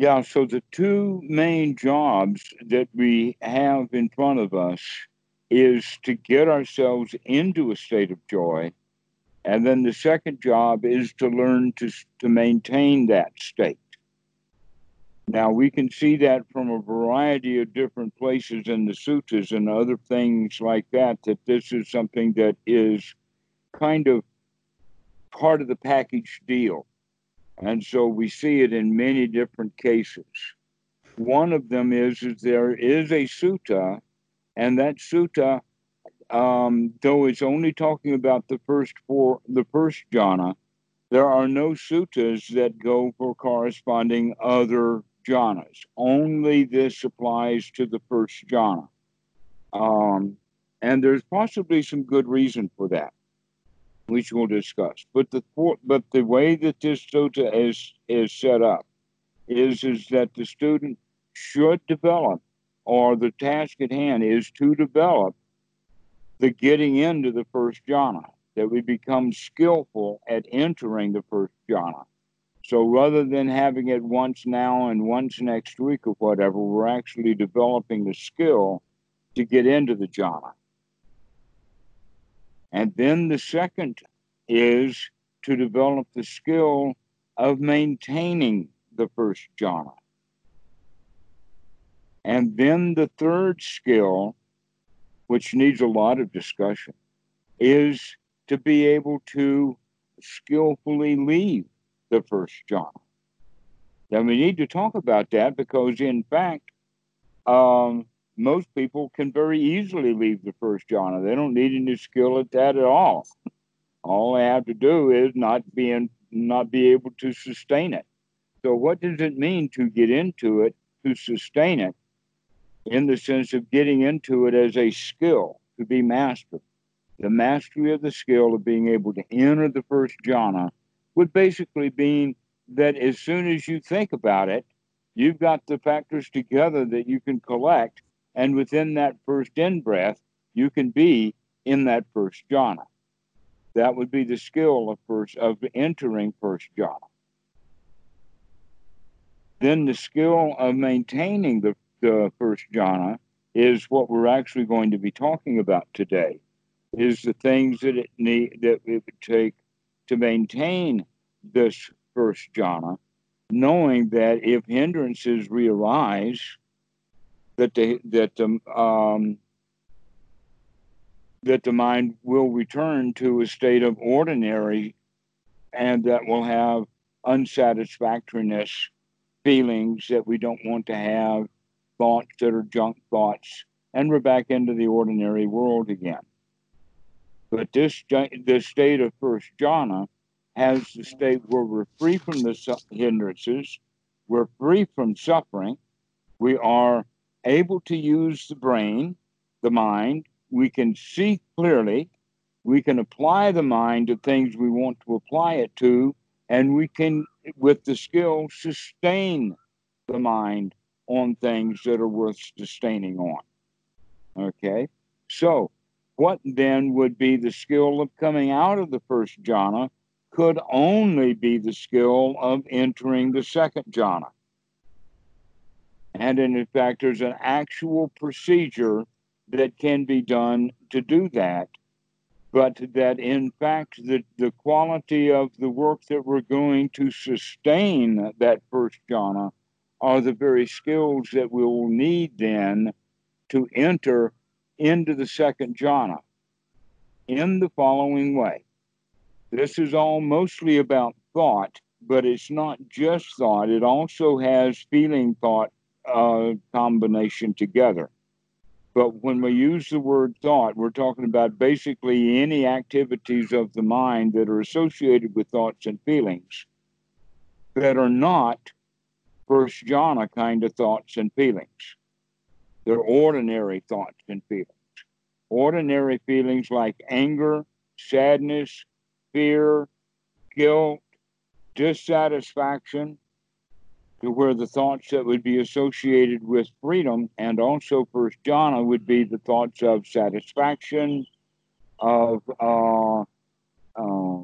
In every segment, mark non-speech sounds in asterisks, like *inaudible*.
Yeah, so the two main jobs that we have in front of us is to get ourselves into a state of joy. And then the second job is to learn to, to maintain that state. Now, we can see that from a variety of different places in the suttas and other things like that, that this is something that is kind of part of the package deal. And so we see it in many different cases. One of them is, is there is a sutta, and that sutta, um, though it's only talking about the first four, the first jhana, there are no suttas that go for corresponding other jhanas. Only this applies to the first jhana. Um, and there's possibly some good reason for that which we'll discuss. But the but the way that this sutta is is set up is is that the student should develop, or the task at hand is to develop the getting into the first jhana, that we become skillful at entering the first jhana. So rather than having it once now and once next week or whatever, we're actually developing the skill to get into the jhana. And then the second is to develop the skill of maintaining the first jhana. And then the third skill, which needs a lot of discussion, is to be able to skillfully leave the first jhana. Now we need to talk about that because, in fact, um, most people can very easily leave the first jhana. They don't need any skill at that at all. All they have to do is not be not be able to sustain it. So, what does it mean to get into it, to sustain it, in the sense of getting into it as a skill to be mastered? The mastery of the skill of being able to enter the first jhana would basically mean that as soon as you think about it, you've got the factors together that you can collect and within that first in breath, you can be in that first jhana. That would be the skill of first of entering first jhana. Then the skill of maintaining the, the first jhana is what we're actually going to be talking about today. Is the things that it need that it would take to maintain this first jhana, knowing that if hindrances rearise, that they that the um, that the mind will return to a state of ordinary and that will have unsatisfactoriness feelings that we don't want to have thoughts that are junk thoughts and we're back into the ordinary world again. But this this state of first jhana has the state where we're free from the hindrances we're free from suffering we are able to use the brain, the mind. We can see clearly. We can apply the mind to things we want to apply it to. And we can, with the skill, sustain the mind on things that are worth sustaining on. Okay? So, what then would be the skill of coming out of the first jhana could only be the skill of entering the second jhana. And in fact, there's an actual procedure that can be done to do that. But that in fact, the, the quality of the work that we're going to sustain that first jhana are the very skills that we will need then to enter into the second jhana in the following way. This is all mostly about thought, but it's not just thought, it also has feeling thought uh, combination together. But when we use the word thought, we're talking about basically any activities of the mind that are associated with thoughts and feelings that are not first jhana kind of thoughts and feelings. They're ordinary thoughts and feelings. Ordinary feelings like anger, sadness, fear, guilt, dissatisfaction, to where the thoughts that would be associated with freedom and also first jhana would be the thoughts of satisfaction, of uh, uh,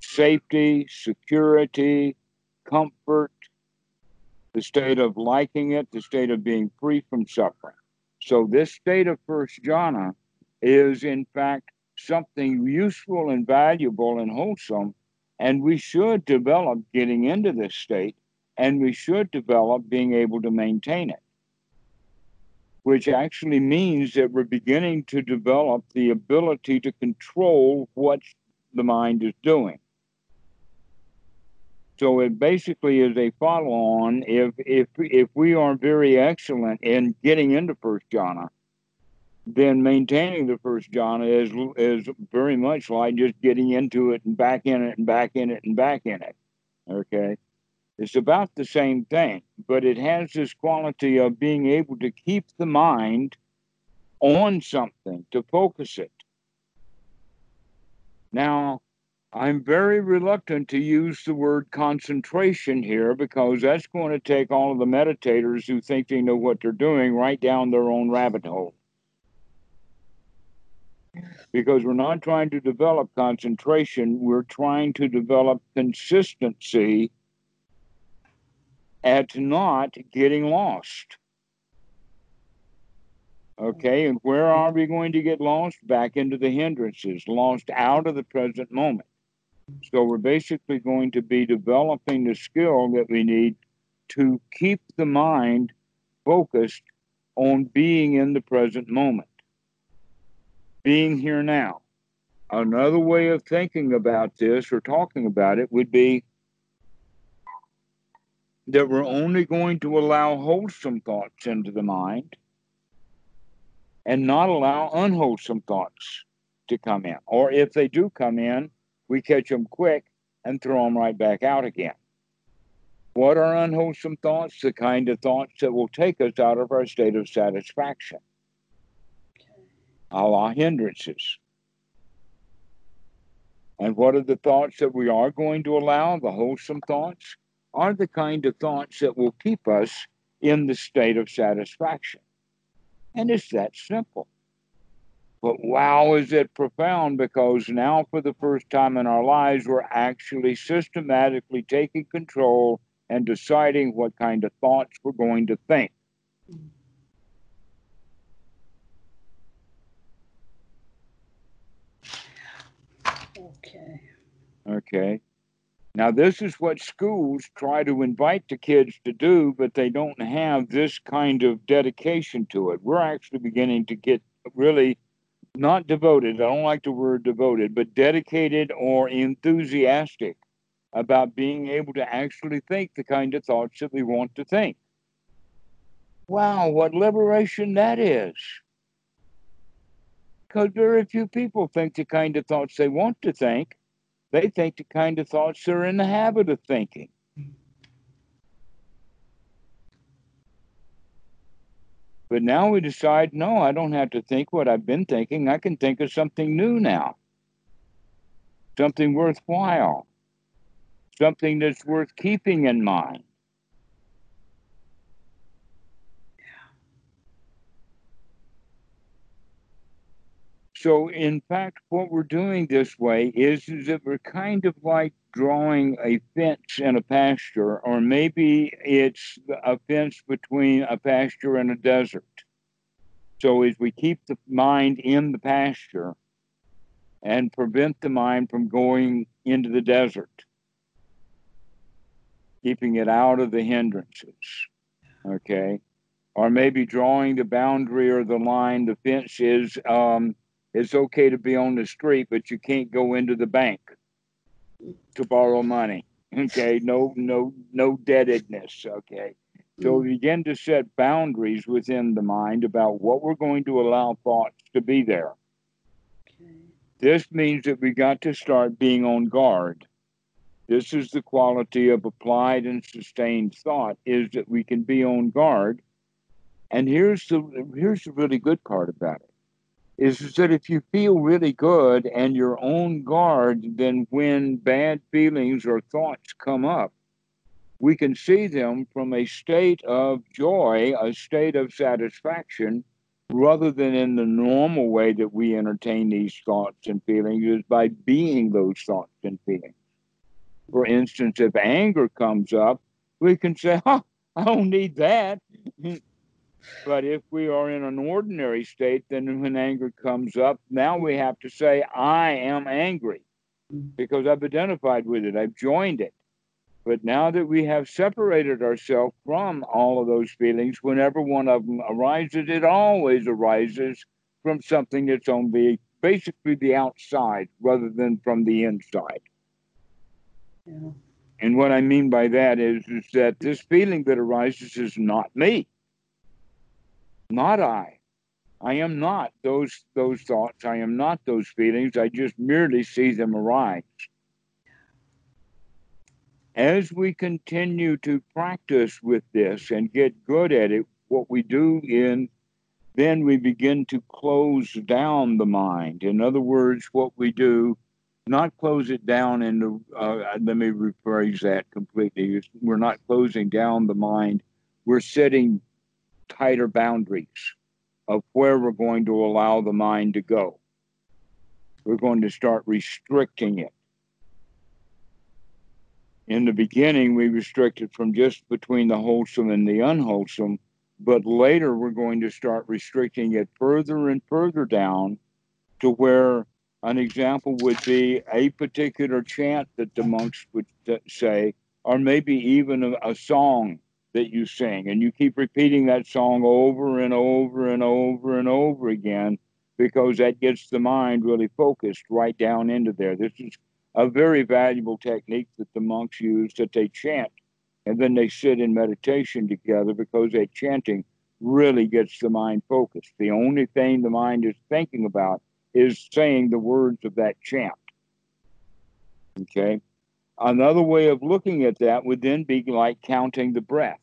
safety, security, comfort, the state of liking it, the state of being free from suffering. So, this state of first jhana is, in fact, something useful and valuable and wholesome. And we should develop getting into this state, and we should develop being able to maintain it, which actually means that we're beginning to develop the ability to control what the mind is doing. So it basically is a follow on. If if if we are very excellent in getting into first jhana, then maintaining the first jhana is is very much like just getting into it and back in it and back in it and back in it. Okay. It's about the same thing, but it has this quality of being able to keep the mind on something, to focus it. Now, I'm very reluctant to use the word concentration here because that's going to take all of the meditators who think they know what they're doing right down their own rabbit hole. Because we're not trying to develop concentration, we're trying to develop consistency at not getting lost. Okay, and where are we going to get lost? Back into the hindrances, lost out of the present moment. So we're basically going to be developing the skill that we need to keep the mind focused on being in the present moment, being here now. Another way of thinking about this or talking about it would be that we're only going to allow wholesome thoughts into the mind and not allow unwholesome thoughts to come in. Or if they do come in, we catch them quick and throw them right back out again. What are unwholesome thoughts? The kind of thoughts that will take us out of our state of satisfaction, a la hindrances. And what are the thoughts that we are going to allow? The wholesome thoughts are the kind of thoughts that will keep us in the state of satisfaction. And it's that simple. But wow, is it profound because now, for the first time in our lives, we're actually systematically taking control and deciding what kind of thoughts we're going to think. Okay. Okay. Now, this is what schools try to invite the kids to do, but they don't have this kind of dedication to it. We're actually beginning to get really not devoted, I don't like the word devoted, but dedicated or enthusiastic about being able to actually think the kind of thoughts that we want to think. Wow, what liberation that is. Because very few people think the kind of thoughts they want to think. They think the kind of thoughts they're in the habit of thinking. But now we decide, no, I don't have to think what I've been thinking. I can think of something new now, something worthwhile, something that's worth keeping in mind. So, in fact, what we're doing this way is, is that we're kind of like drawing a fence in a pasture, or maybe it's a fence between a pasture and a desert. So, as we keep the mind in the pasture and prevent the mind from going into the desert, keeping it out of the hindrances, okay? Or maybe drawing the boundary or the line, the fence is. Um, it's okay to be on the street, but you can't go into the bank to borrow money. Okay, no, no, no debtedness. Okay, so mm. we begin to set boundaries within the mind about what we're going to allow thoughts to be there. Okay. This means that we got to start being on guard. This is the quality of applied and sustained thought: is that we can be on guard. And here's the here's the really good part about it is, that if you feel really good and you're on guard, then when bad feelings or thoughts come up, we can see them from a state of joy, a state of satisfaction, rather than in the normal way that we entertain these thoughts and feelings, is by being those thoughts and feelings. For instance, if anger comes up, we can say, huh, I don't need that. But if we are in an ordinary state, then when anger comes up, now we have to say, I am angry mm-hmm. because I've identified with it, I've joined it. But now that we have separated ourselves from all of those feelings, whenever one of them arises, it always arises from something that's on the basically the outside rather than from the inside. Yeah. And what I mean by that is, is that this feeling that arises is not me. Not I. I am not those those thoughts. I am not those feelings. I just merely see them arise. As we continue to practice with this and get good at it, what we do in then we begin to close down the mind. In other words, what we do, not close it down into, uh, let me rephrase that completely. We're not closing down the mind, we're setting tighter boundaries of where we're going to allow the mind to go. We're going to start restricting it. In the beginning, we restricted from just between the wholesome and the unwholesome, but later we're going to start restricting it further and further down to where an example would be a particular chant that the monks would say, or maybe even a, a song that you sing. And you keep repeating that song over and over and over and over again because that gets the mind really focused right down into there. This is a very valuable technique that the monks use that they chant and then they sit in meditation together because that chanting really gets the mind focused. The only thing the mind is thinking about is saying the words of that chant. Okay. Another way of looking at that would then be like counting the breath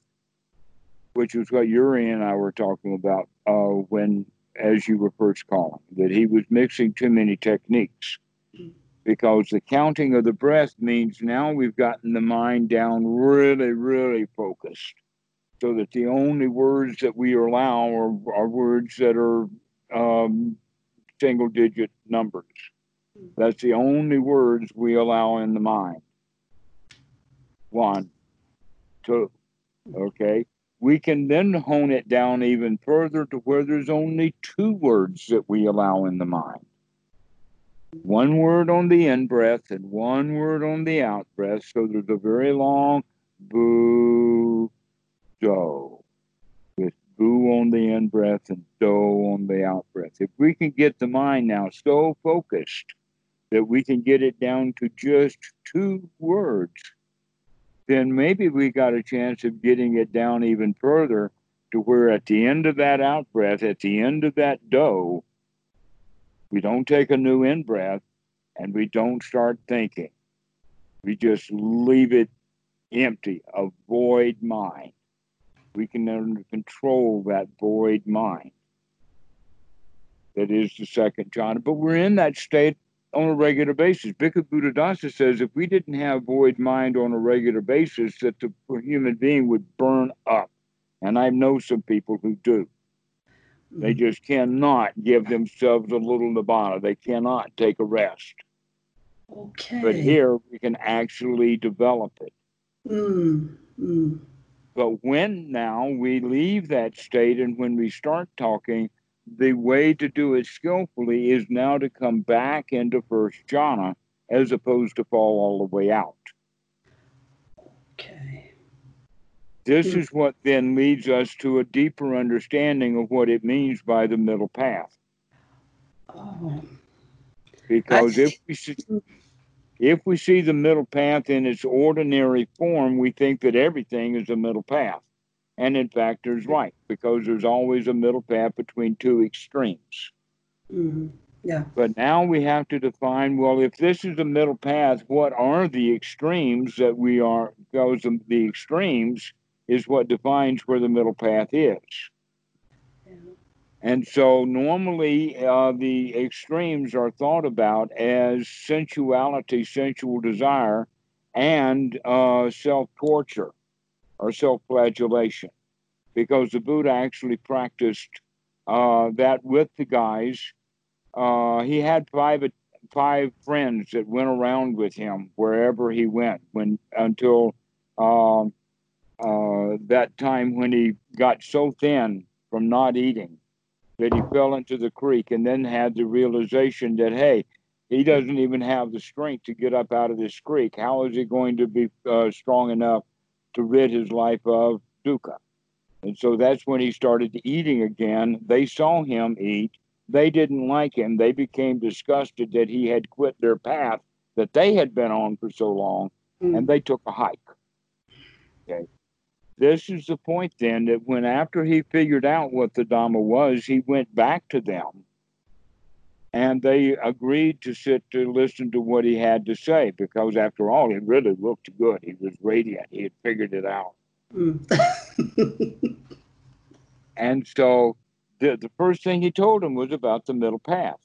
which was what Uri and I were talking about uh, when, as you were first calling, that he was mixing too many techniques. Because the counting of the breath means now we've gotten the mind down really, really focused. So that the only words that we allow are, are words that are um, single digit numbers. That's the only words we allow in the mind. One, two, okay? We can then hone it down even further to where there's only two words that we allow in the mind one word on the in breath and one word on the out breath. So there's a very long boo do with boo on the in breath and do on the out breath. If we can get the mind now so focused that we can get it down to just two words, then maybe we got a chance of getting it down even further to where at the end of that out breath, at the end of that dough, we don't take a new in breath and we don't start thinking. We just leave it empty, a void mind. We can control that void mind. That is the second jhana. But we're in that state on a regular basis. Bhikkhu Buddhadasa says if we didn't have void mind on a regular basis, that the human being would burn up. And I know some people who do. They mm-hmm. just cannot give themselves a little nibbana. They cannot take a rest. Okay. But here we can actually develop it. Mm, mm. But when now we leave that state and when we start talking, the way to do it skillfully is now to come back into first jhana as opposed to fall all the way out. Okay. This hmm. is what then leads us to a deeper understanding of what it means by the middle path. Oh. Because if we see, if we see the middle path in its ordinary form, we think that everything is a middle path. And in fact, there's right because there's always a middle path between two extremes. Mm-hmm. Yeah. But now we have to define well, if this is a middle path, what are the extremes that we are? Because the extremes is what defines where the middle path is. Yeah. And so normally uh, the extremes are thought about as sensuality, sensual desire, and uh, self torture or self flagellation, because the Buddha actually practiced uh, that with the guys. Uh, he had five five friends that went around with him wherever he went when until um, uh, that time when he got so thin from not eating that he fell into the creek and then had the realization that, hey, he doesn't even have the strength to get up out of this creek. How is he going to be uh, strong enough to rid his life of dukkha? And so that's when he started eating again. They saw him eat. They didn't like him. They became disgusted that he had quit their path that they had been on for so long, mm. and they took a hike. Okay. This is the point then that when after he figured out what the Dhamma was, he went back to them and they agreed to sit to listen to what he had to say because after all he really looked good. He was radiant. He had figured it out. Mm. *laughs* and so the, the first thing he told him was about the middle path.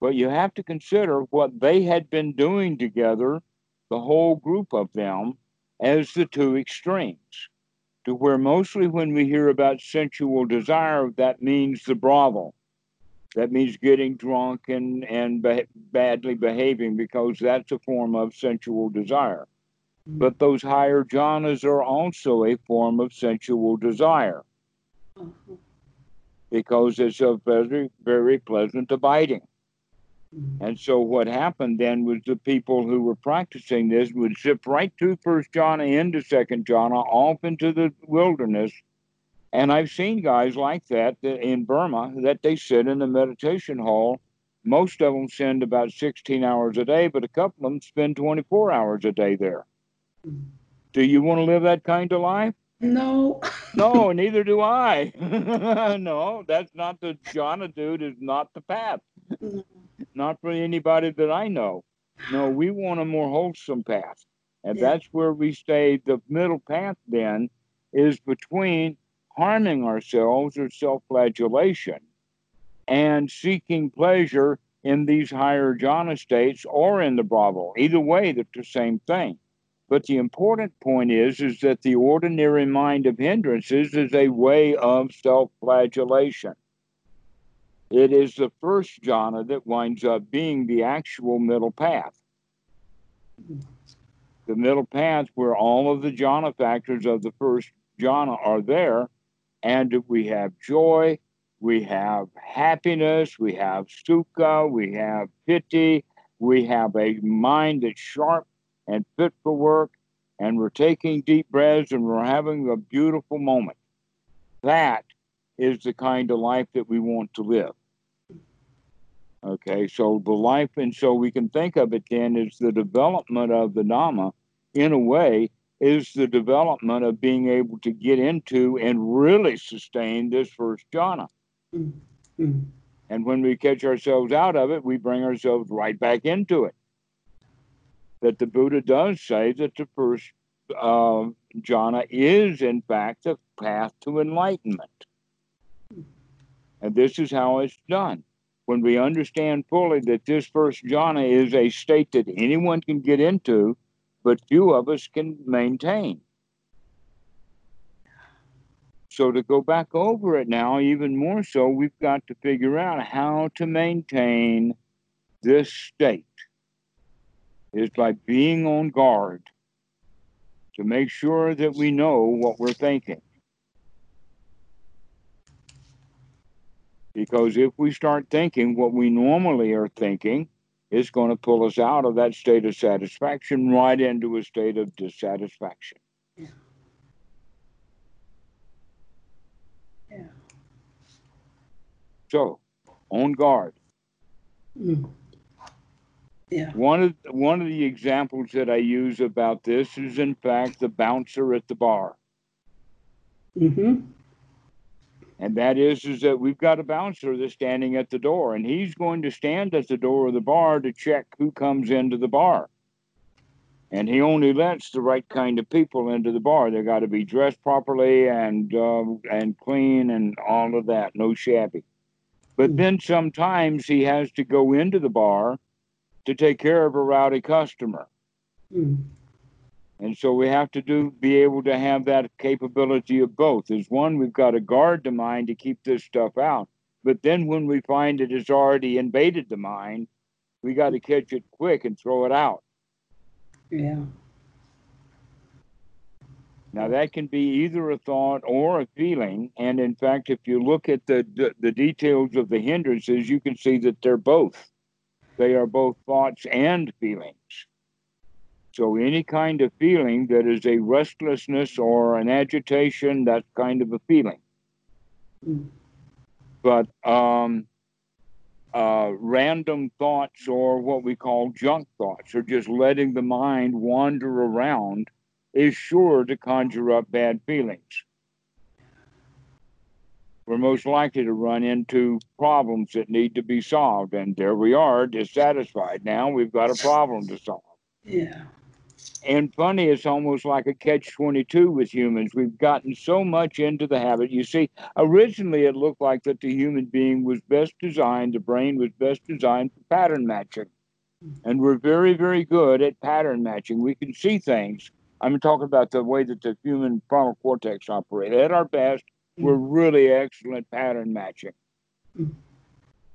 But you have to consider what they had been doing together the whole group of them as the two extremes. To where mostly when we hear about sensual desire that means the brothel that means getting drunk and, and be- badly behaving because that's a form of sensual desire. Mm-hmm. But those higher jhanas are also a form of sensual desire mm-hmm. because it's a very, very pleasant abiding. Mm-hmm. And so what happened then was the people who were practicing this would zip right to first jhana into second jhana off into the wilderness and I've seen guys like that in Burma that they sit in the meditation hall. Most of them spend about 16 hours a day, but a couple of them spend 24 hours a day there. Do you want to live that kind of life? No. no, *laughs* neither do I. *laughs* no, that's not the jhana dude is not the path. not for anybody that I know. No, we want a more wholesome path. And yeah. that's where we stay. The middle path then is between harming ourselves or self flagellation and seeking pleasure in these higher jhana states or in the brothel. Either way, they're the same thing. But the important point is, is that the ordinary mind of hindrances is a way of self-flagellation. It is the first jhana that winds up being the actual middle path. The middle path where all of the jhana factors of the first jhana are there and we have joy, we have happiness, we have sukha, we have piti, we have a mind that's sharp and fit for work, and we're taking deep breaths and we're having a beautiful moment. That is the kind of life that we want to live. Okay, so the life, and so we can think of it then as the development of the Dhamma in a way is the development of being able to get into and really sustain this first jhana. Mm-hmm. And when we catch ourselves out of it, we bring ourselves right back into it. That the Buddha does say that the first uh, jhana is, in fact, the path to enlightenment. And this is how it's done. When we understand fully that this first jhana is a state that anyone can get into, but few of us can maintain. So, to go back over it now, even more so, we've got to figure out how to maintain this state is by being on guard to make sure that we know what we're thinking. Because if we start thinking what we normally are thinking, is going to pull us out of that state of satisfaction right into a state of dissatisfaction. Yeah. yeah. So, on guard. Mm. Yeah. One of one of the examples that I use about this is, in fact, the bouncer at the bar. Mm-hmm and that is is that we've got a bouncer that's standing at the door and he's going to stand at the door of the bar to check who comes into the bar and he only lets the right kind of people into the bar they got to be dressed properly and uh, and clean and all of that no shabby but hmm. then sometimes he has to go into the bar to take care of a rowdy customer mm. And so we have to do be able to have that capability of both. As one, we've got to guard the mind to keep this stuff out. But then when we find it has already invaded the mind, we got to catch it quick and throw it out. Yeah. Now, that can be either a thought or a feeling. And in fact, if you look at the, the, the details of the hindrances, you can see that they're both. They are both thoughts and feelings. So, any kind of feeling that is a restlessness or an agitation, that's kind of a feeling. Mm. But um, uh, random thoughts or what we call junk thoughts, or just letting the mind wander around, is sure to conjure up bad feelings. We're most likely to run into problems that need to be solved. And there we are, dissatisfied. Now we've got a problem to solve. Yeah. And funny, it's almost like a catch 22 with humans. We've gotten so much into the habit. You see, originally it looked like that the human being was best designed, the brain was best designed for pattern matching. And we're very, very good at pattern matching. We can see things. I'm talking about the way that the human frontal cortex operates. At our best, we're mm. really excellent pattern matching. Mm.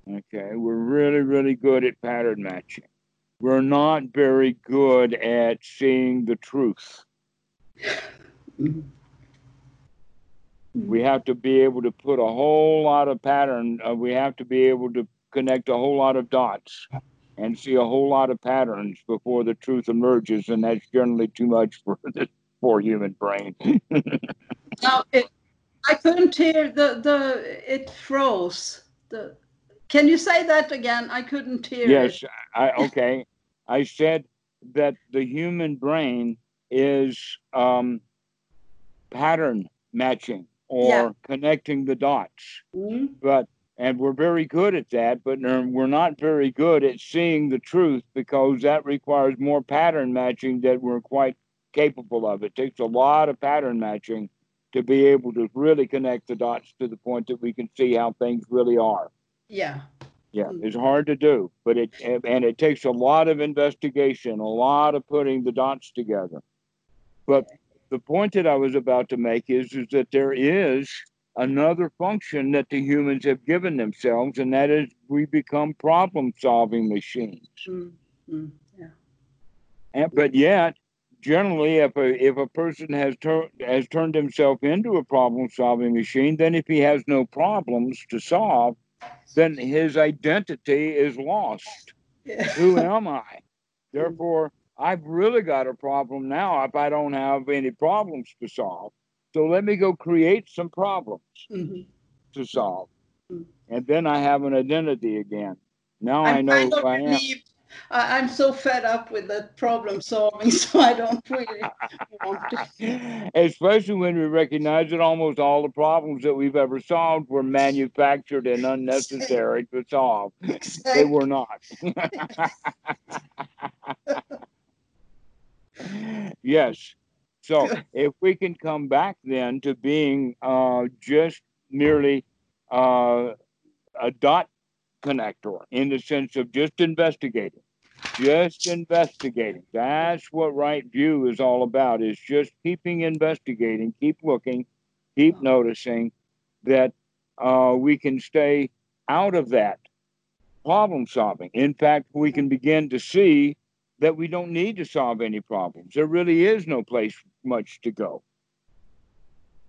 Okay, we're really, really good at pattern matching we're not very good at seeing the truth. We have to be able to put a whole lot of pattern. Uh, we have to be able to connect a whole lot of dots and see a whole lot of patterns before the truth emerges, and that's generally too much for *laughs* the poor human brain. *laughs* now, it, I couldn't hear the the it froze. The can you say that again? I couldn't hear. Yes, it. I okay. I said that the human brain is um, pattern matching or Yeah. connecting the dots. Mm, But and we're very good at that, but we're not very good at seeing the truth because that requires more pattern matching that we're quite capable of. It takes a lot of pattern matching to be able to really connect the dots to the point that we can see how things really are. Yeah. Yeah, Mm. it's hard to do, but it and it takes a lot of investigation, a lot of putting the dots together. But the point that I was about to make is is that there is another function that the humans have given themselves, and that is we become problem solving machines. Mm, mm, yeah. And, but yet, generally, if a if a person has turned has turned himself into a problem solving machine, then if he has no problems to solve, then his identity is lost. Yeah. Who am *laughs* I? Therefore, I've really got a problem now if I don't have any problems to solve. So let me go create some problems Mhm. to solve. Mm. And then I have an identity again. Now I I'm know kind who of I am. relieved. I, I'm so fed up with that problem solving, *laughs* so I don't really want to. Especially when we recognize that almost all the problems that we've ever solved were manufactured and unnecessary to solve. *laughs* They were not. *laughs* yes. So if we can come back then to being uh, just merely uh, a dot connector in the sense of just investigating, just investigating. That's what right view is all about. Is just keeping investigating, keep looking, keep noticing that uh, we can stay out of that problem solving. In fact, we can begin to see that we don't need to solve any problems. There really is no place much to go.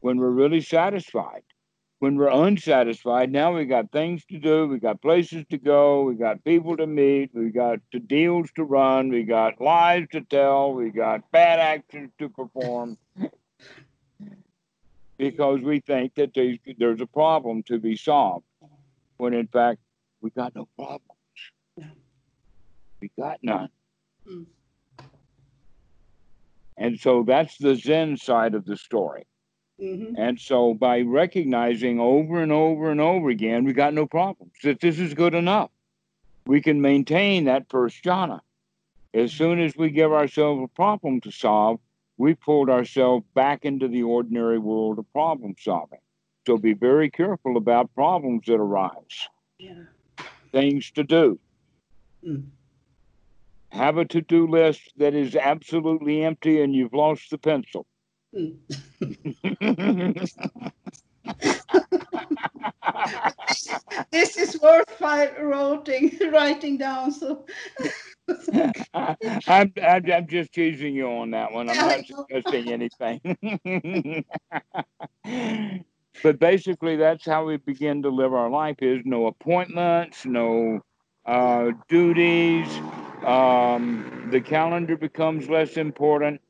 When we're really satisfied, when we're unsatisfied, now we got things to do, we got places to go, we got people to meet, we got the deals to run, we got lies to tell, we got bad actions to perform. *laughs* because we think that there's, there's a problem to be solved, when in fact we got no problems. We got none. Mm. And so that's the Zen side of the story. Mhm. And so by recognizing over and over and over again, we got no problems, that this is good enough. We can maintain that first jhana. As soon as we give ourselves a problem to solve, we pulled ourselves back into the ordinary world of problem solving. So be very careful about problems that arise, Yeah. things to do. Mm. Have a to do list that is absolutely empty and you've lost the pencil. Mm. *laughs* This is worth writing, *laughs* writing down. So *laughs* I'm, I'm, I'm just teasing you on that one. I'm not suggesting anything. but basically, that's how we begin to live our life: is no appointments, no uh, duties. Um, the calendar becomes less important,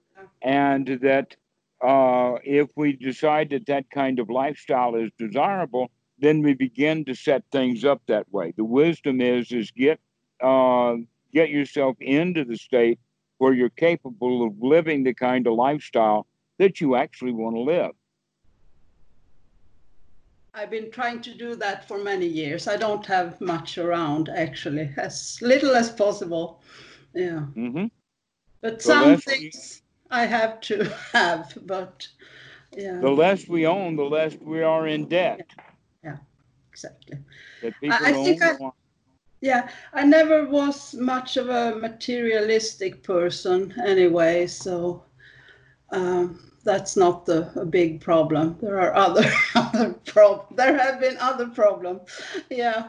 and that uh, if we decide that that kind of lifestyle is desirable, then we begin to set things up that way. The wisdom is is get uh, get yourself into the state where you're capable of living the kind of lifestyle that you actually want to live. I've been trying to do that for many years. I don't have much around actually, *laughs* as little as possible. Yeah. Mm-hmm. But some things I have to *laughs* have, but yeah. The less we own, the less we are in debt. Yeah, yeah exactly. I, I think I, yeah, I never was much of a materialistic person anyway, so um, that's not the a big problem. There are other *laughs* other prob. There have been other problems. Yeah.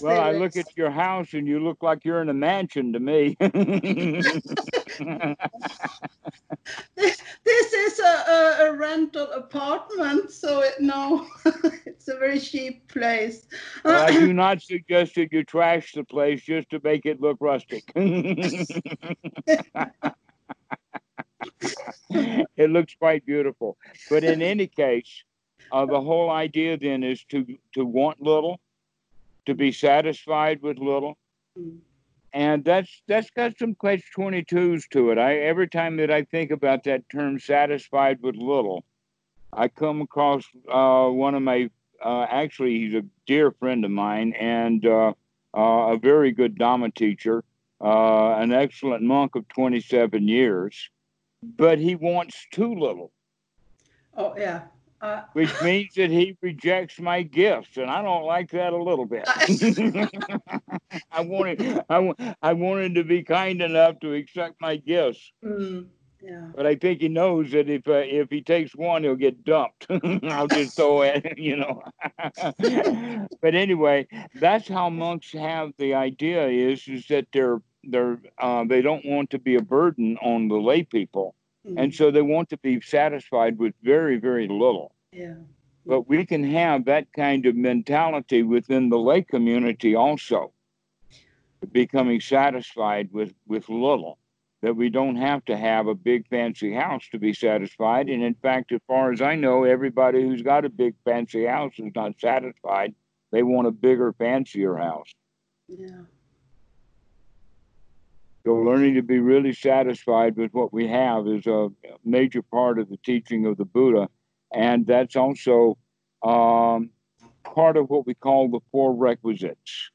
well, I look at your house and you look like you're in a mansion to me. *laughs* this, this is a, a, a, rental apartment, so it, no, *laughs* it's a very cheap place. well, I do *clears throat* not suggest that you trash the place just to make it look rustic. *laughs* it looks quite beautiful. But in any case, uh, the whole idea then is to to want little, to be satisfied with little, mm and that's that's got some catch 22s to it. I every time that i think about that term satisfied with little i come across uh, one of my uh, actually he's a dear friend of mine and uh, uh a very good dhamma teacher uh, an excellent monk of 27 years but he wants too little. Oh yeah. Uh, which *laughs* means that he rejects my gifts, and I don't like that a little bit. *laughs* *laughs* I wanted, I, I wanted to be kind enough to accept my gifts. Mm, yeah. But I think he knows that if uh, if he takes one, he'll get dumped. *laughs* I'll just throw it, *laughs* you know. *laughs* but anyway, that's how monks have the idea is is that they're they're uh, they don't want to be a burden on the lay people. Mm-hmm. And so they want to be satisfied with very, very little. Yeah. But we can have that kind of mentality within the lay community also, becoming satisfied with, with little, that we don't have to have a big fancy house to be satisfied. And in fact, as far as I know, everybody who's got a big fancy house is not satisfied. They want a bigger, fancier house. Yeah. So learning to be really satisfied with what we have is a major part of the teaching of the Buddha and that's also um, part of what we call the four requisites.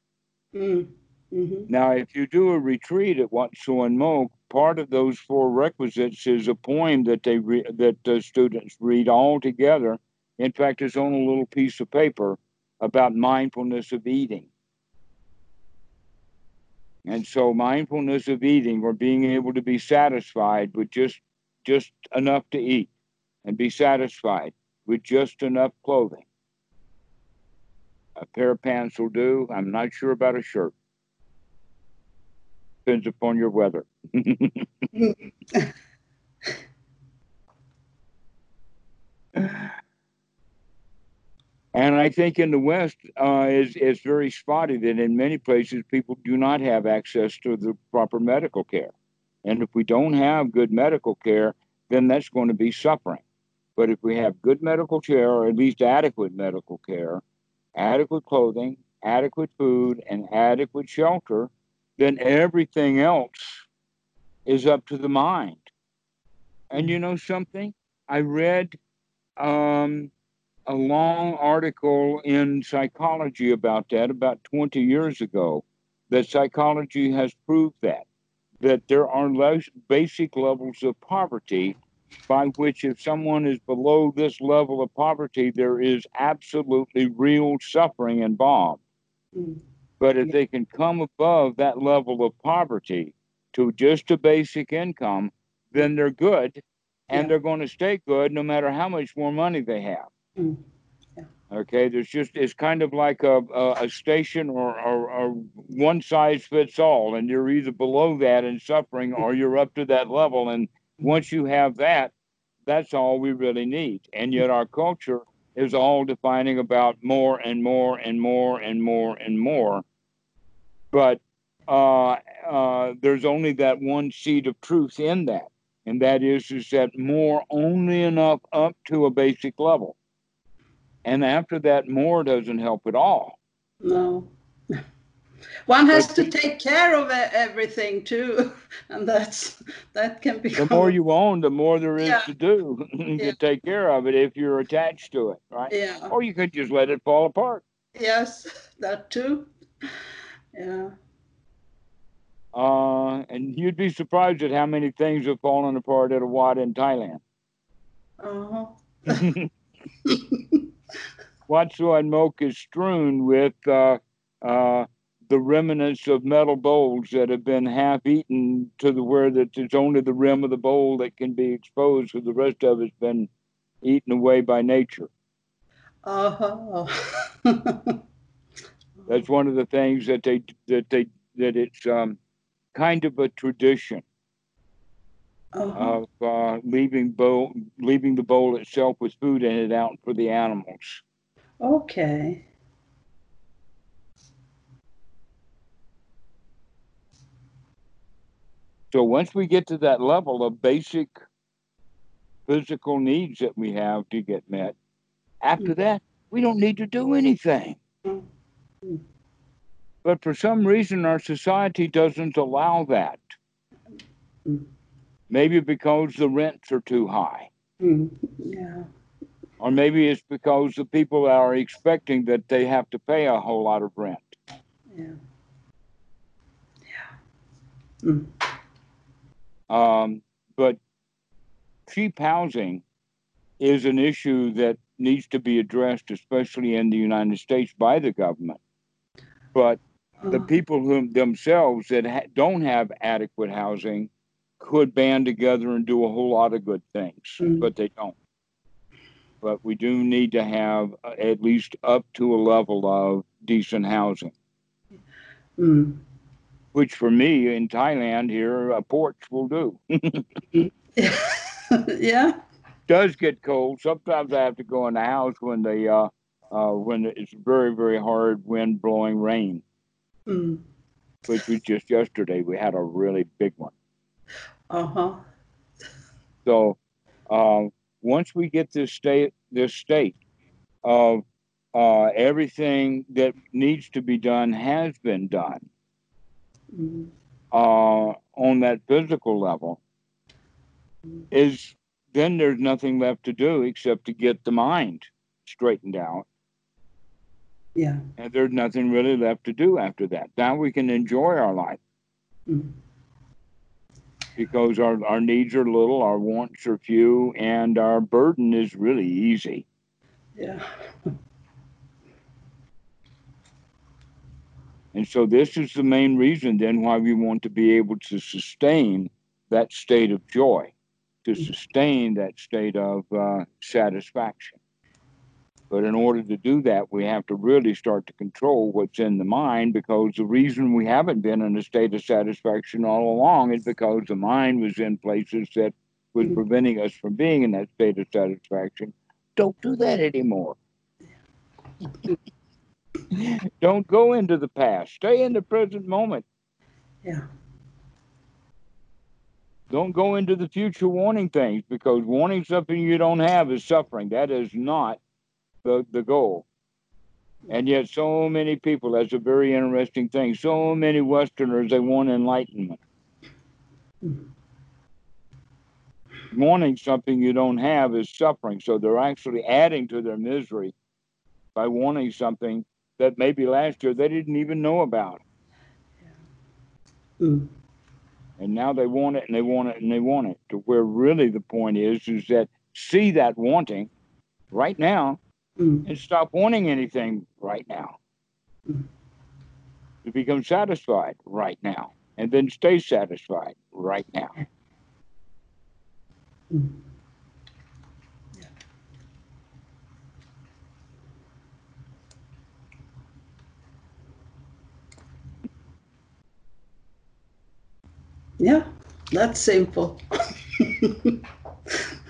Mm. Hmm Now, if you do a retreat at Wat Suan Mokkh, part of those four requisites is a poem that they re- that the students read all together. In fact, it's on a little piece of paper about mindfulness of eating. And so, mindfulness of eating, or being able to be satisfied with just just enough to eat, and be satisfied with just enough clothing. A pair of pants will do. I'm not sure about a shirt. Depends upon your weather. And I think in the West, uh, is is very spotty that in many places people do not have access to the proper medical care, and if we don't have good medical care, then that's going to be suffering. But if we have good medical care, or at least adequate medical care, adequate clothing, adequate food, and adequate shelter, then everything else is up to the mind. And you know something? I read um, a long article in psychology about that about 20 years ago that psychology has proved that that there are basic levels of poverty by which if someone is below this level of poverty, there is absolutely real suffering involved. Mm. But if they can come above that level of poverty to just a basic income, then they're good and yeah. they're going to stay good no matter how much more money they have. Mm. Okay, there's just it's kind of like a a, a station or, or, or one size fits all, and you're either below that in suffering or you're up to that level. And once you have that, that's all we really need. And yet our culture is all defining about more and more and more and more and more. But uh, uh, there's only that one seed of truth in that, and that is is that more only enough up to a basic level and after that, more doesn't help at all. No. One has but, to take care of everything too, *laughs* and that's that can be. The more you own, the more there is yeah. to do *laughs* to yeah. take care of it if you're attached to it, right? Yeah. Or you could just let it fall apart. Yes, that too. Yeah. Uh, and you'd be surprised at how many things have fallen apart at a Wat in Thailand. *laughs* Uh huh. Wat Suan Mokkh is strewn with uh, uh, the remnants of metal bowls that have been half eaten to the where that it's only the rim of the bowl that can be exposed, because the rest of it's been eaten away by nature. Oh. *laughs* That's one of the things that they that they that it's um, kind of a tradition uh-huh. of uh, leaving bowl leaving the bowl itself with food in it out for the animals. Okay. So once we get to that level of basic physical needs that we have to get met, after mm-hmm. that, we don't need to do anything. Mm-hmm. But for some reason, our society doesn't allow that. Mm-hmm. Maybe because the rents are too high. Yeah or maybe it's because the people are expecting that they have to pay a whole lot of rent. Yeah. Yeah. Mm. Um, but cheap housing is an issue that needs to be addressed, especially in the United States, by the government. But the uh-huh. people who themselves that ha- don't have adequate housing could band together and do a whole lot of good things, mm. but they don't but we do need to have uh, at least up to a level of decent housing. Mm. Which for me in Thailand here, a porch will do. *laughs* yeah. Does get cold. Sometimes I have to go in the house when the uh, uh, when it's very very hard wind blowing rain. Mm. Which was just yesterday. We had a really big one. Uh huh. So, um, once we get this state this state of uh, everything that needs to be done has been done mm-hmm. uh, on that physical level mm-hmm. is then there's nothing left to do except to get the mind straightened out yeah and there's nothing really left to do after that now we can enjoy our life mm-hmm because our, our needs are little, our wants are few, and our burden is really easy. Yeah. *laughs* and so, this is the main reason then why we want to be able to sustain that state of joy, to mm. sustain that state of uh, satisfaction. But in order to do that, we have to really start to control what's in the mind because the reason we haven't been in a state of satisfaction all along is because the mind was in places that was mm-hmm. preventing us from being in that state of satisfaction. Don't do that anymore. *laughs* Don't go into the past. Stay in the present moment. Yeah. Don't go into the future wanting things because wanting something you don't have is suffering. That is not the, the goal. And yet, so many people, that's a very interesting thing. So many Westerners, they want enlightenment. Wanting something you don't have is suffering. So they're actually adding to their misery by wanting something that maybe last year they didn't even know about. Mm. And now they want it and they want it and they want it to where really the point is is that see that wanting right now mm. and stop wanting anything right now. Mm. To become satisfied right now and then stay satisfied right now. Mm. Yeah. yeah, that's simple. *laughs*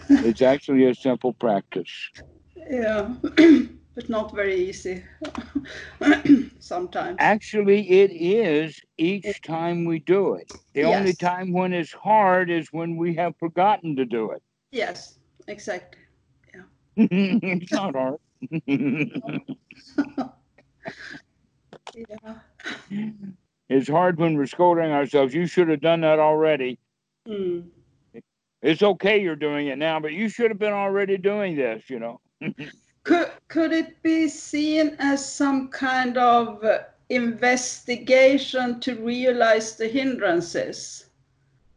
it's actually a simple practice. Yeah, *clears throat* but not very easy *clears throat* sometimes. Actually, it is each time we do it. The yes. only time when it's hard is when we have forgotten to do it. Yes, exactly. Yeah. *laughs* it's not hard. *laughs* yeah. It's hard when we're scolding ourselves. You should have done that already. Mm. It's okay you're doing it now, but you should have been already doing this, you know. Could could it be seen as some kind of investigation to realize the hindrances?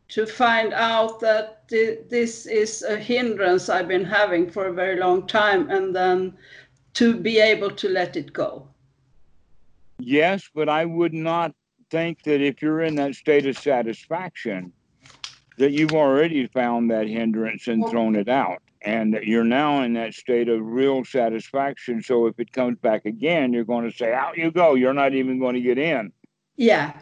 To find out that this is a hindrance I've been having for a very long time and then to be able to let it go. Yes, but I would not think that if you're in that state of satisfaction, that you've already found that hindrance and thrown it out, and you're now in that state of real satisfaction. So if it comes back again, you're going to say, "Out you go!" You're not even going to get in. Yeah,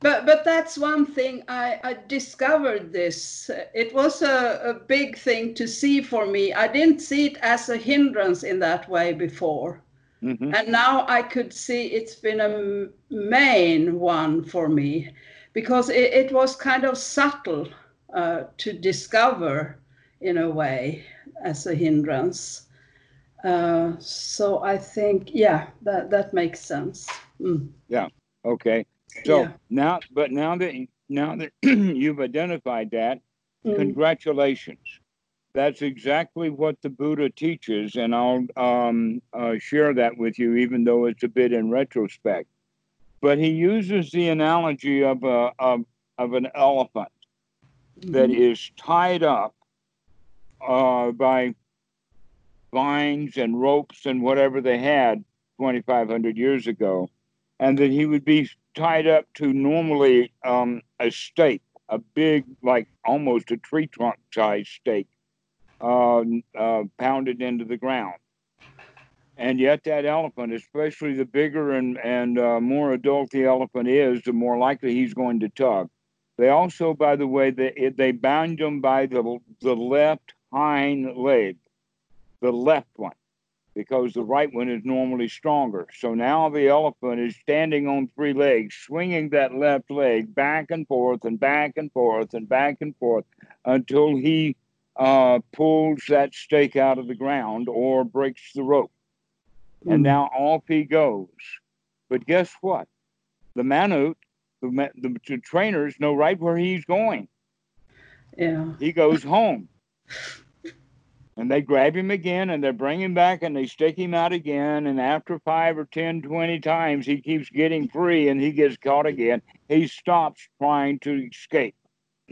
but but that's one thing I, I discovered this. It was a, a big thing to see for me. I didn't see it as a hindrance in that way before. Mm-hmm. And now I could see it's been a main one for me because it, it was kind of subtle uh, to discover in a way as a hindrance. Uh, so I think, yeah, that, that makes sense. Mm. Yeah. Okay. So yeah. now, but now that now that *clears throat* you've identified that, mm. congratulations that's exactly what the Buddha teaches, and I'll um, uh, share that with you, even though it's a bit in retrospect. But he uses the analogy of a of, of an elephant mm-hmm. that is tied up uh, by vines and ropes and whatever they had 2,500 years ago, and that he would be tied up to normally um, a stake, a big, like almost a tree trunk size stake uh, uh, pounded into the ground. And yet, that elephant, especially the bigger and, and uh, more adult the elephant is, the more likely he's going to tug. They also, by the way, they, they bound him by the, the left hind leg, the left one, because the right one is normally stronger. So now the elephant is standing on three legs, swinging that left leg back and forth and back and forth and back and forth until he uh, pulls that stake out of the ground or breaks the rope. Mm. And hmm. now off he goes. But guess what? The mahout, the, the, the trainers know right where he's going. Yeah. He goes home. *laughs* And they grab him again and they bring him back and they stick him out again. And after five or ten, twenty times, he keeps getting free and he gets caught again. He stops trying to escape.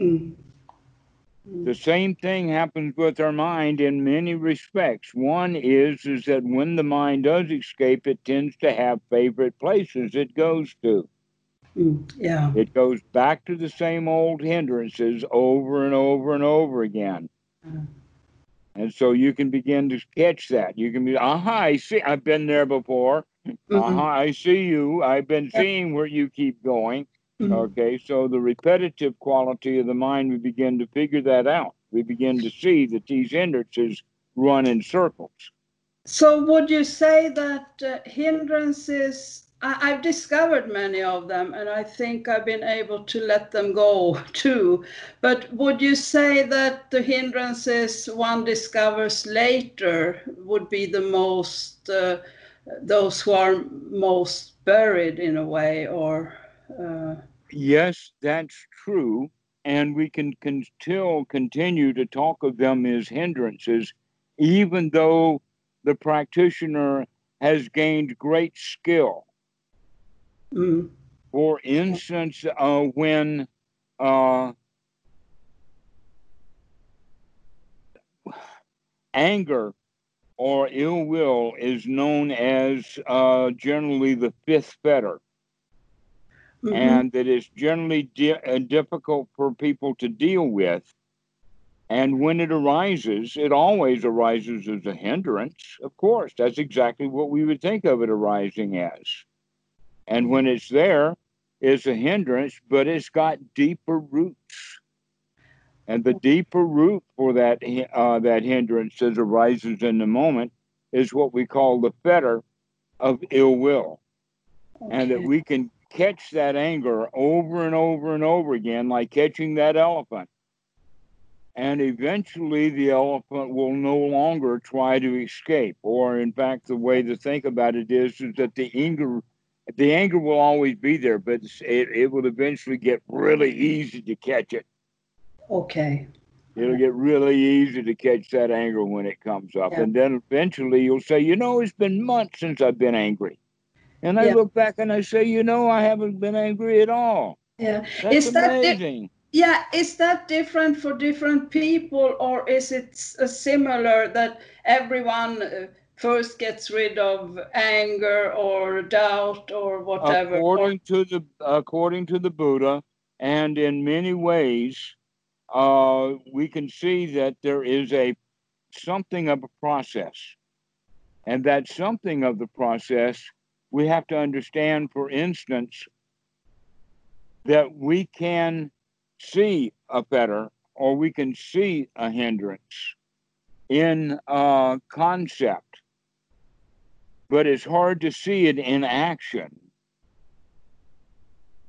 Mm. The same thing happens with our mind in many respects. One is is that when the mind does escape, it tends to have favorite places it goes to. Mm, yeah. It goes back to the same old hindrances over and over and over again. And so you can begin to catch that. You can be, aha, I see, I've been there before. Mm-hmm. Aha, I see you. I've been seeing where you keep going. Mm-hmm. Okay, so the repetitive quality of the mind, we begin to figure that out. We begin to see that these hindrances run in circles. So, would you say that uh, hindrances? I, have discovered many of them, and I think I've been able to let them go *laughs* too. But would you say that the hindrances one discovers later would be the most, uh, those who are most buried in a way, or? Uh, yes, that's true. And we can, can still continue to talk of them as hindrances, even though the practitioner has gained great skill. Mm. For instance, uh, when uh, anger or ill will is known as uh, generally the fifth fetter mm-hmm. and that is generally di- uh, difficult for people to deal with. And when it arises, it always arises as a hindrance. Of course, that's exactly what we would think of it arising as. And when it's there, is a hindrance, but it's got deeper roots. And the deeper root for that uh, that hindrance that arises in the moment is what we call the fetter of ill will, okay. and that we can catch that anger over and over and over again, like catching that elephant. And eventually, the elephant will no longer try to escape. Or, in fact, the way to think about it is, is that the anger the anger will always be there, but it, it will eventually get really easy to catch it. Okay. It'll get really easy to catch that anger when it comes up. Yeah. And then eventually you'll say, you know, it's been months since I've been angry. And I yeah. look back and I say, you know, I haven't been angry at all. Yeah. That's is. That yeah, is that different for different people or is it similar that everyone uh, first gets rid of anger or doubt or whatever? According to the according to the Buddha, and in many ways, uh, we can see that there is a something of a process. And that something of the process, we have to understand, for instance, that we can see a fetter or we can see a hindrance in a concept, but it's hard to see it in action.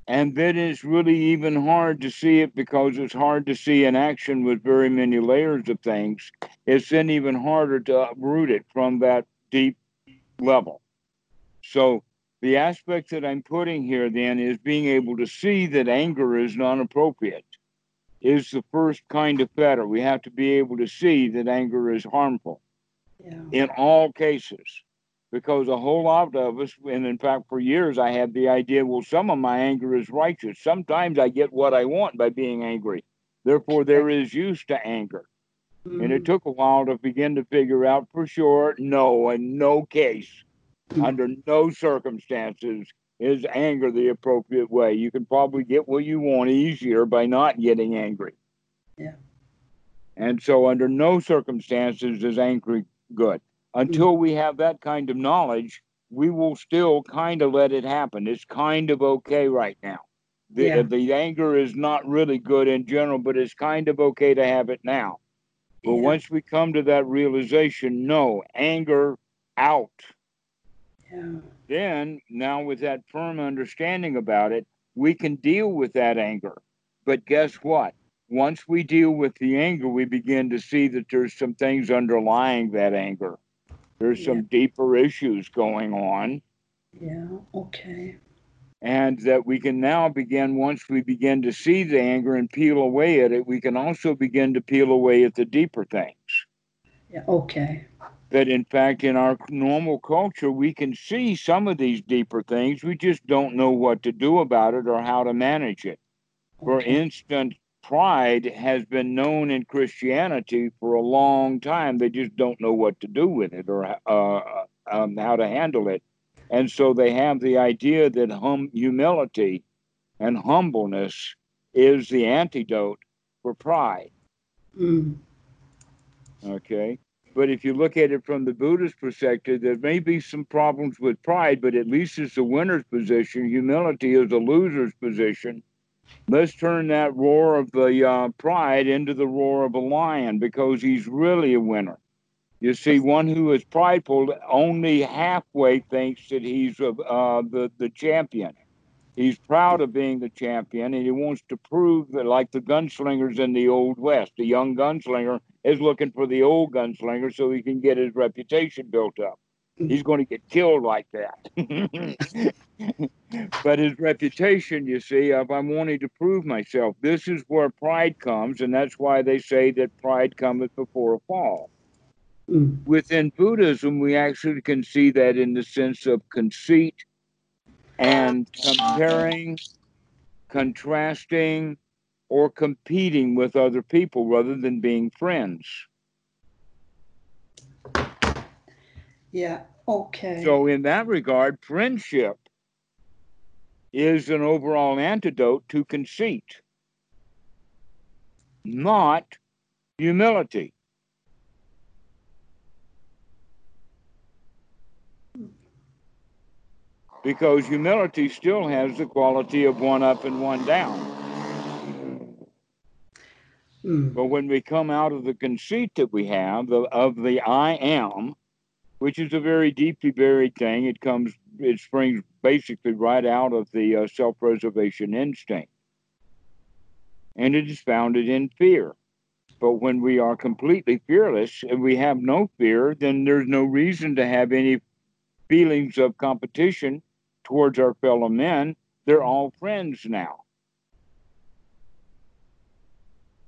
And then it's really even hard to see it because it's hard to see in action with very many layers of things. It's then even harder to uproot it from that deep level. So the aspect that I'm putting here then is being able to see that anger is non appropriate, is the first kind of fetter. We have to be able to see that anger is harmful yeah. in all cases because a whole lot of us, and in fact, for years, I had the idea well, some of my anger is righteous. Sometimes I get what I want by being angry. Therefore, there is use to anger. Mm. And it mm. took a while to begin to figure out for sure no, in no case, mm. under no circumstances, is anger the appropriate way. You can probably get what you want easier by not getting angry. Yeah. And so, under no circumstances is angry good Mm-hmm. until we have that kind of knowledge, we will still kind of let it happen. It's kind of okay right now. The, yeah. the anger is not really good in general, but it's kind of okay to have it now. But yeah. once we come to that realization, no, anger out. Yeah. Then, now with that firm understanding about it, we can deal with that anger. But guess what? Once we deal with the anger, we begin to see that there's some things underlying that anger. There's some deeper issues going on. Yeah, okay. And that we can now begin, once we begin to see the anger and peel away at it, we can also begin to peel away at the deeper things. Yeah, okay. That in fact, in our normal culture, we can see some of these deeper things. We just don't know what to do about it or how to manage it. Okay. For instance, pride has been known in Christianity for a long time. They just don't know what to do with it or uh, um, how to handle it. And so they have the idea that hum- humility and humbleness is the antidote for pride. Mm. Okay. But if you look at it from the Buddhist perspective, there may be some problems with pride, but at least it's the winner's position. Humility is a loser's position let's turn that roar of the uh, pride into the roar of a lion because he's really a winner. You see, one who is prideful only halfway thinks that he's uh, the, the champion. He's proud of being the champion and he wants to prove that, like the gunslingers in the Old West, the young gunslinger is looking for the old gunslinger so he can get his reputation built up he's going to get killed like that. *laughs* but his reputation, you see, of I'm wanting to prove myself. This is where pride comes, and that's why they say that pride cometh before a fall. Mm. Within Buddhism, we actually can see that in the sense of conceit and comparing, contrasting, or competing with other people rather than being friends. Yeah. Okay. So, in that regard, friendship is an overall antidote to conceit, not humility. because humility still has the quality of one up and one down. Mm. But when we come out of the conceit that we have of the I am, which is a very deeply buried thing, it comes, it springs basically right out of the uh, self preservation instinct. And it is founded in fear. But when we are completely fearless and we have no fear, then there's no reason to have any feelings of competition towards our fellow men. They're all friends now.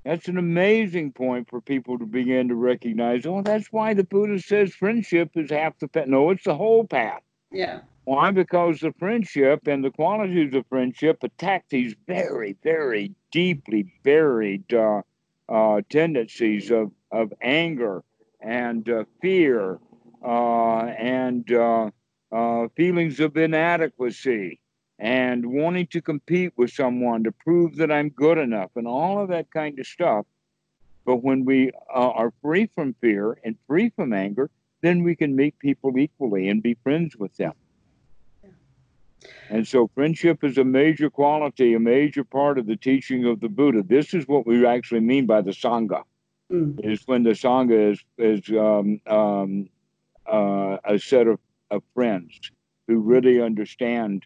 That's an amazing point for people to begin to recognize. Oh, that's why the Buddha says friendship is half the path. No, it's the whole path. Yeah. Why? Because the friendship and the qualities of friendship attack these very, very deeply buried uh, uh, tendencies of, of anger and uh, fear uh, and uh, uh, feelings of inadequacy and wanting to compete with someone to prove that I'm good enough and all of that kind of stuff. But when we uh, are free from fear and free from anger, then we can meet people equally and be friends with them. And so, friendship is a major quality, a major part of the teaching of the Buddha. This is what we actually mean by the Sangha. Mm. Is when the Sangha is is um, um, uh, a set of, of friends who really understand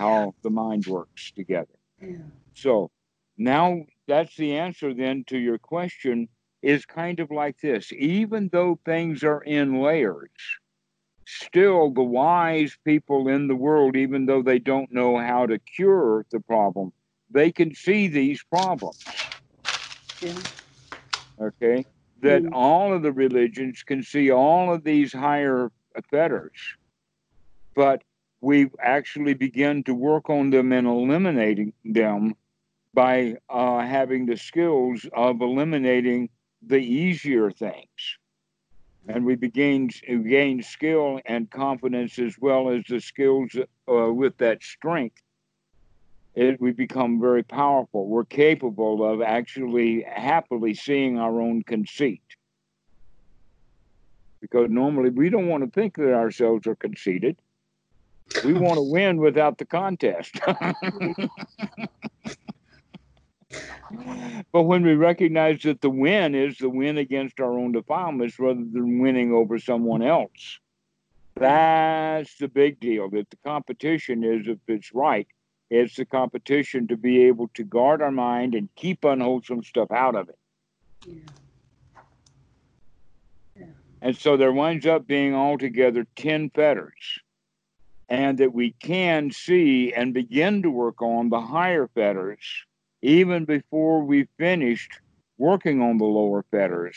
how the mind works together. Yeah. So now that's the answer then to your question is kind of like this even though things are in layers, still the wise people in the world, even though they don't know how to cure the problem, they can see these problems. Yeah. Okay. That mm. all of the religions can see all of these higher fetters. But we actually begin to work on them and eliminating them by uh, having the skills of eliminating the easier things. And we gain, gain skill and confidence as well as the skills uh, with that strength. It, we become very powerful. We're capable of actually happily seeing our own conceit. Because normally we don't want to think that ourselves are conceited we want to win without the contest. *laughs* but when we recognize that the win is the win against our own defilements rather than winning over someone else, that's the big deal. That the competition is, if it's right, it's the competition to be able to guard our mind and keep unwholesome stuff out of it. Yeah. Yeah. And so there winds up being altogether 10 fetters and that we can see and begin to work on the higher fetters even before we finished working on the lower fetters.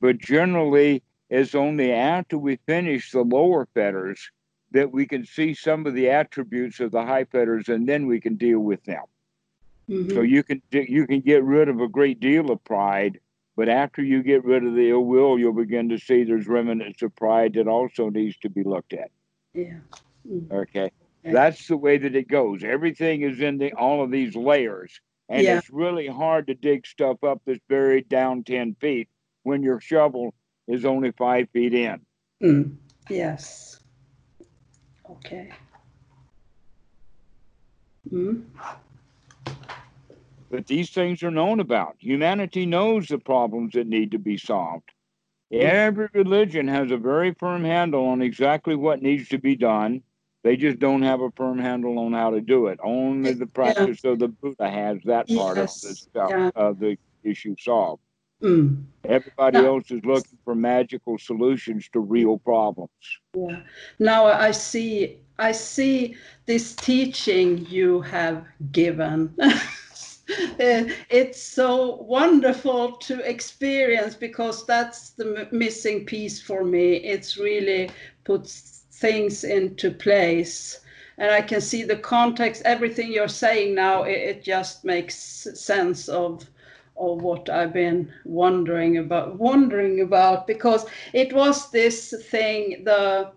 But generally, it's only after we finish the lower fetters that we can see some of the attributes of the high fetters, and then we can deal with them. Mm-hmm. So you can you can get rid of a great deal of pride, but after you get rid of the ill will, you'll begin to see there's remnants of pride that also needs to be looked at. Yeah. Okay. That's the way that it goes. Everything is in the all of these layers. And yeah. it's really hard to dig stuff up that's buried down 10 feet when your shovel is only five feet in. Mm. Yes. Okay. Mm. But these things are known about. Humanity knows the problems that need to be solved. Mm. Every religion has a very firm handle on exactly what needs to be done they just don't have a firm handle on how to do it. Only the practice yeah. of the Buddha has that part yes. of the stuff, yeah. of the issue solved. Mm. Everybody now, else is looking for magical solutions to real problems. Yeah. Now I see I see this teaching you have given. *laughs* it's so wonderful to experience because that's the missing piece for me. It's really puts things into place. And i can see the context everything you're saying now it, it, just makes sense of of what i've been wondering about wondering about because it was this thing the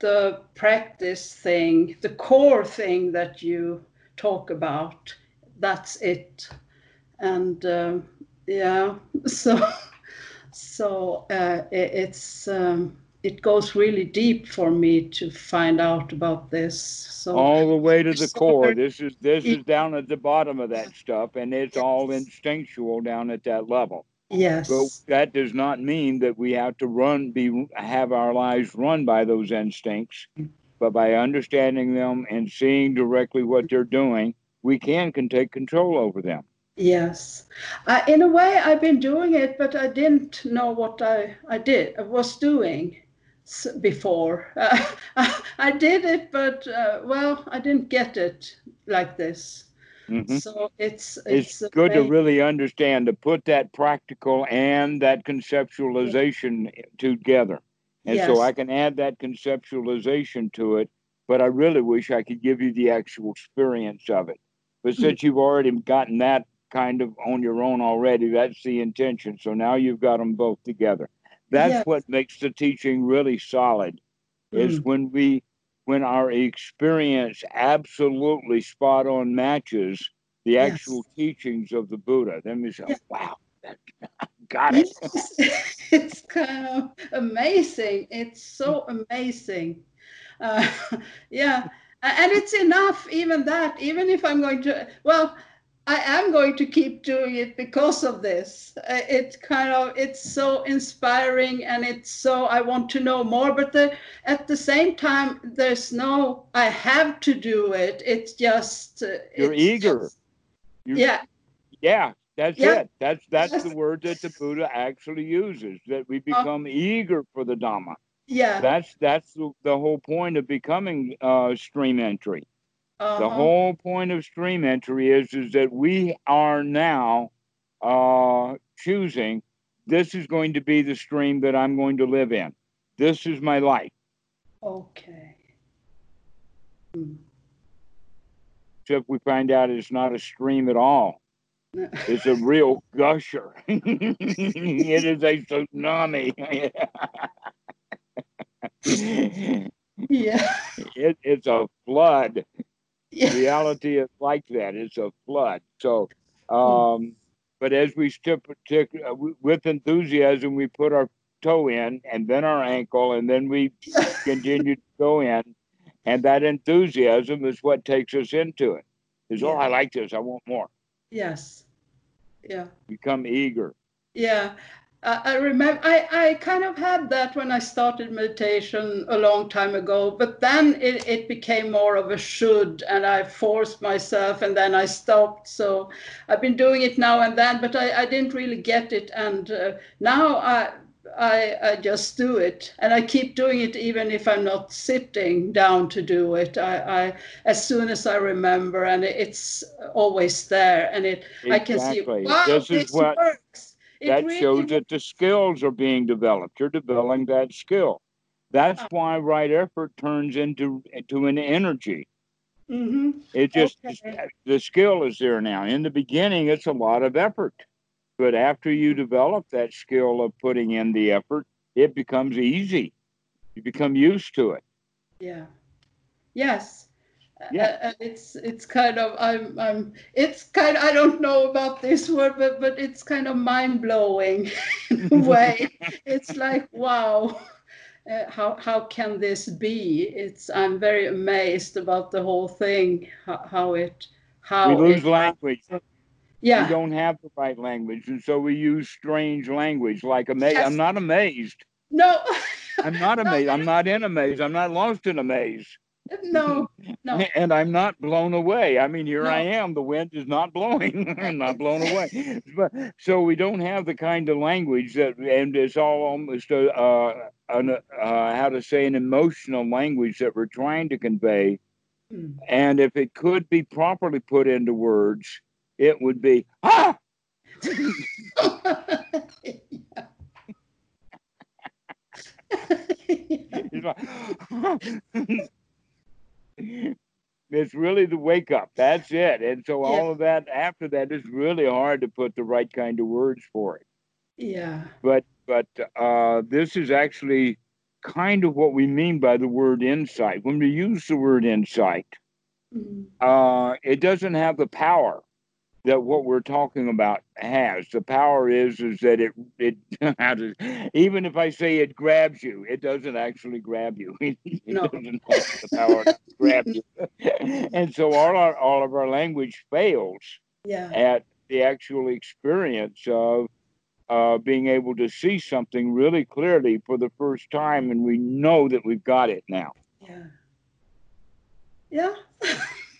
the practice thing the core thing that you talk about. That's it. And uh, yeah *laughs* so so uh, it, it's um, it goes really deep for me to find out about this. So all the way to the core. This is this is down at the bottom of that stuff, and it's all instinctual down at that level. Yes. But that does not mean that we have to run be have our lives run by those instincts, but by understanding them and seeing directly what they're doing, we can can take control over them. Yes, uh, in a way, I've been doing it, but I didn't know what I I did I was doing before. Uh, *laughs* I did it, but uh, well, I didn't get it like this. Mm-hmm. So it's it's, it's good to really understand to put that practical and that conceptualization together. And yes. so I can add that conceptualization to it, but I really wish I could give you the actual experience of it. But mm-hmm. since you've already gotten that kind of on your own already, that's the intention. So now you've got them both together. That's yes. what makes the teaching really solid. Mm-hmm. Is mm. when we when our experience absolutely spot on matches the yes. actual teachings of the Buddha. Then we say, yeah. wow, that, *laughs* got it. Yes. *laughs* it's kind of amazing. It's so amazing. Uh, *laughs* yeah. And it's enough, even that, even if I'm going to, well, I am going to keep doing it because of this. Uh, it kind of it's so inspiring and it's so I want to know more. But the, at the same time, there's no I have to do it. It's just uh, you're it's eager. Just, you're, yeah. Yeah, that's yeah. it. That's that's yes. the word that the Buddha actually uses. That we uh-huh. become uh, eager for the Dhamma. Yeah. That's that's the, the whole point of becoming uh, stream entry. Uh-huh. The whole point of stream entry is is that we are now uh, choosing this is going to be the stream that I'm going to live in. This is my life. Okay. Hmm. Except we find out it's not a stream at all. *laughs* it's a real gusher. *laughs* it is a tsunami. *laughs* yeah. It, it's a flood yeah. reality is like that. It's a flood. So, um, but as we step uh, with enthusiasm, we put our toe in and then our ankle, and then we *laughs* continue to go in. And that enthusiasm is what takes us into it. Is yeah. oh, I like this. I want more. Yes. Yeah. Become eager. Yeah. I remember I, I kind of had that when I started meditation a long time ago, but then it, it became more of a should and I forced myself and then I stopped. So I've been doing it now and then, but I, I didn't really get it. And uh, now I, I, I just do it and I keep doing it even if I'm not sitting down to do it. I, I as soon as I remember and it's always there and it exactly. I can see wow, this, this what... works that really shows that the skills are being developed. You're developing that skill. That's uh, why right effort turns into into an energy. Mm-hmm. It just okay. the skill is there now. In the beginning, it's a lot of effort, but after you develop that skill of putting in the effort, it becomes easy. You become used to it. Yeah. Yes yeah. and it's it's kind of I'm I'm it's kind of, I don't know about this word but but it's kind of mind blowing *laughs* in a way. *laughs* It's like wow uh, how how can this be? It's I'm very amazed about the whole thing how, how it how we lose it, language. Yeah. We don't have the right language and so we use strange language like amazed yes. I'm not amazed. No. I'm not amazed *laughs* no, I'm not in a maze. I'm not lost in a maze no, *laughs* no. And I'm not blown away. I mean, here no. I am. The wind is not blowing. *laughs* I'm not blown away. But so we don't have the kind of language that, and it's all almost a, uh, an, uh, how to say, an emotional language that we're trying to convey. Hmm. And if it could be properly put into words, it would be ah. *laughs* it's really the wake up. That's it. And so yeah. all of that after that is really hard to put the right kind of words for it. Yeah. But but uh, this is actually kind of what we mean by the word insight. When we use the word insight, mm-hmm. uh, it doesn't have the power, that what we're talking about has. The power is is that it it *laughs* even if I say it grabs you, it doesn't actually grab you. *laughs* it no. doesn't have the power to *laughs* grab you. and so all our all of our language fails yeah. at the actual experience of uh, being able to see something really clearly for the first time, and we know that we've got it now. Yeah. Yeah.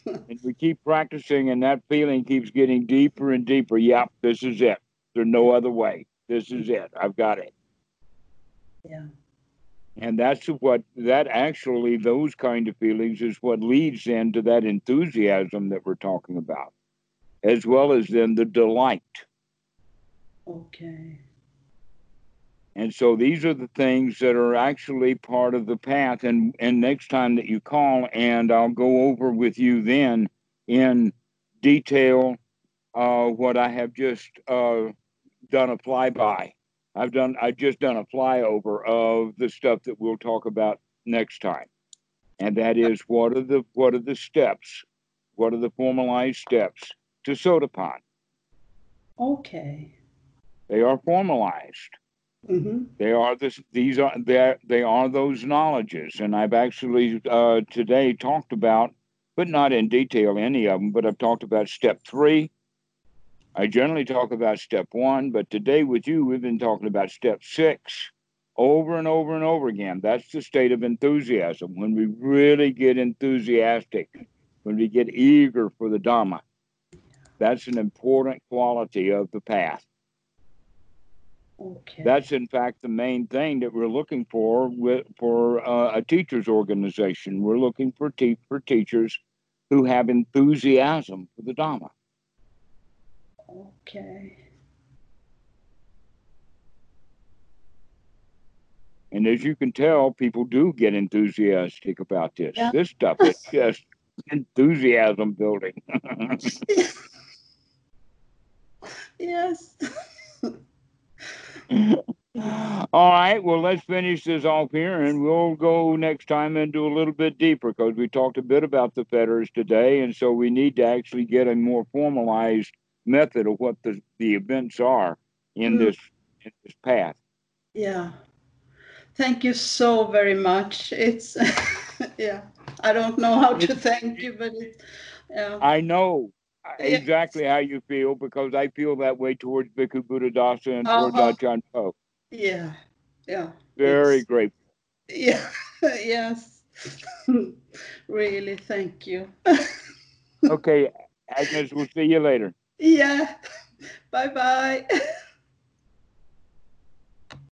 And we keep practicing, and that feeling keeps getting deeper and deeper. Yep, this is it. There's no other way. This is it. I've got it. Yeah. And that's what that actually, those kind of feelings is what leads into that enthusiasm that we're talking about, as well as then the delight. Okay. And so these are the things that are actually part of the path. And, and next time that you call, and I'll go over with you then in detail uh, what I have just uh, done a flyby. I've done I've just done a flyover of the stuff that we'll talk about next time. And that is what are the what are the steps? What are the formalized steps to Sotapan? Okay. They are formalized. Mm-hmm. They are this. These are they. They are those knowledges, and I've actually uh, today talked about, but not in detail any of them. But I've talked about step three. I generally talk about step one, but today with you, we've been talking about step six over and over and over again. That's the state of enthusiasm when we really get enthusiastic, when we get eager for the Dhamma. That's an important quality of the path. Okay. That's in fact the main thing that we're looking for with, for uh, a teachers organization. We're looking for te- for teachers who have enthusiasm for the Dhamma. Okay. And as you can tell, people do get enthusiastic about this. Yeah. This stuff is *laughs* just enthusiasm building. *laughs* *laughs* yes. *laughs* All right, well, let's finish this off here and we'll go next time into a little bit deeper because we talked a bit about the fetters today. And so we need to actually get a more formalized method of what the, the events are in, mm. this, in this path. Yeah. Thank you so very much. It's, *laughs* yeah, I don't know how to thank you, but it's, yeah. I know exactly how you feel because I feel that way towards Bhikkhu Buddhadasa and uh-huh. towards Ajahn Po. Yeah, yeah. Very it's, grateful. Yeah, *laughs* yes. *laughs* really, thank you. okay, *laughs* Agnes, we'll see you later. Yeah, bye bye.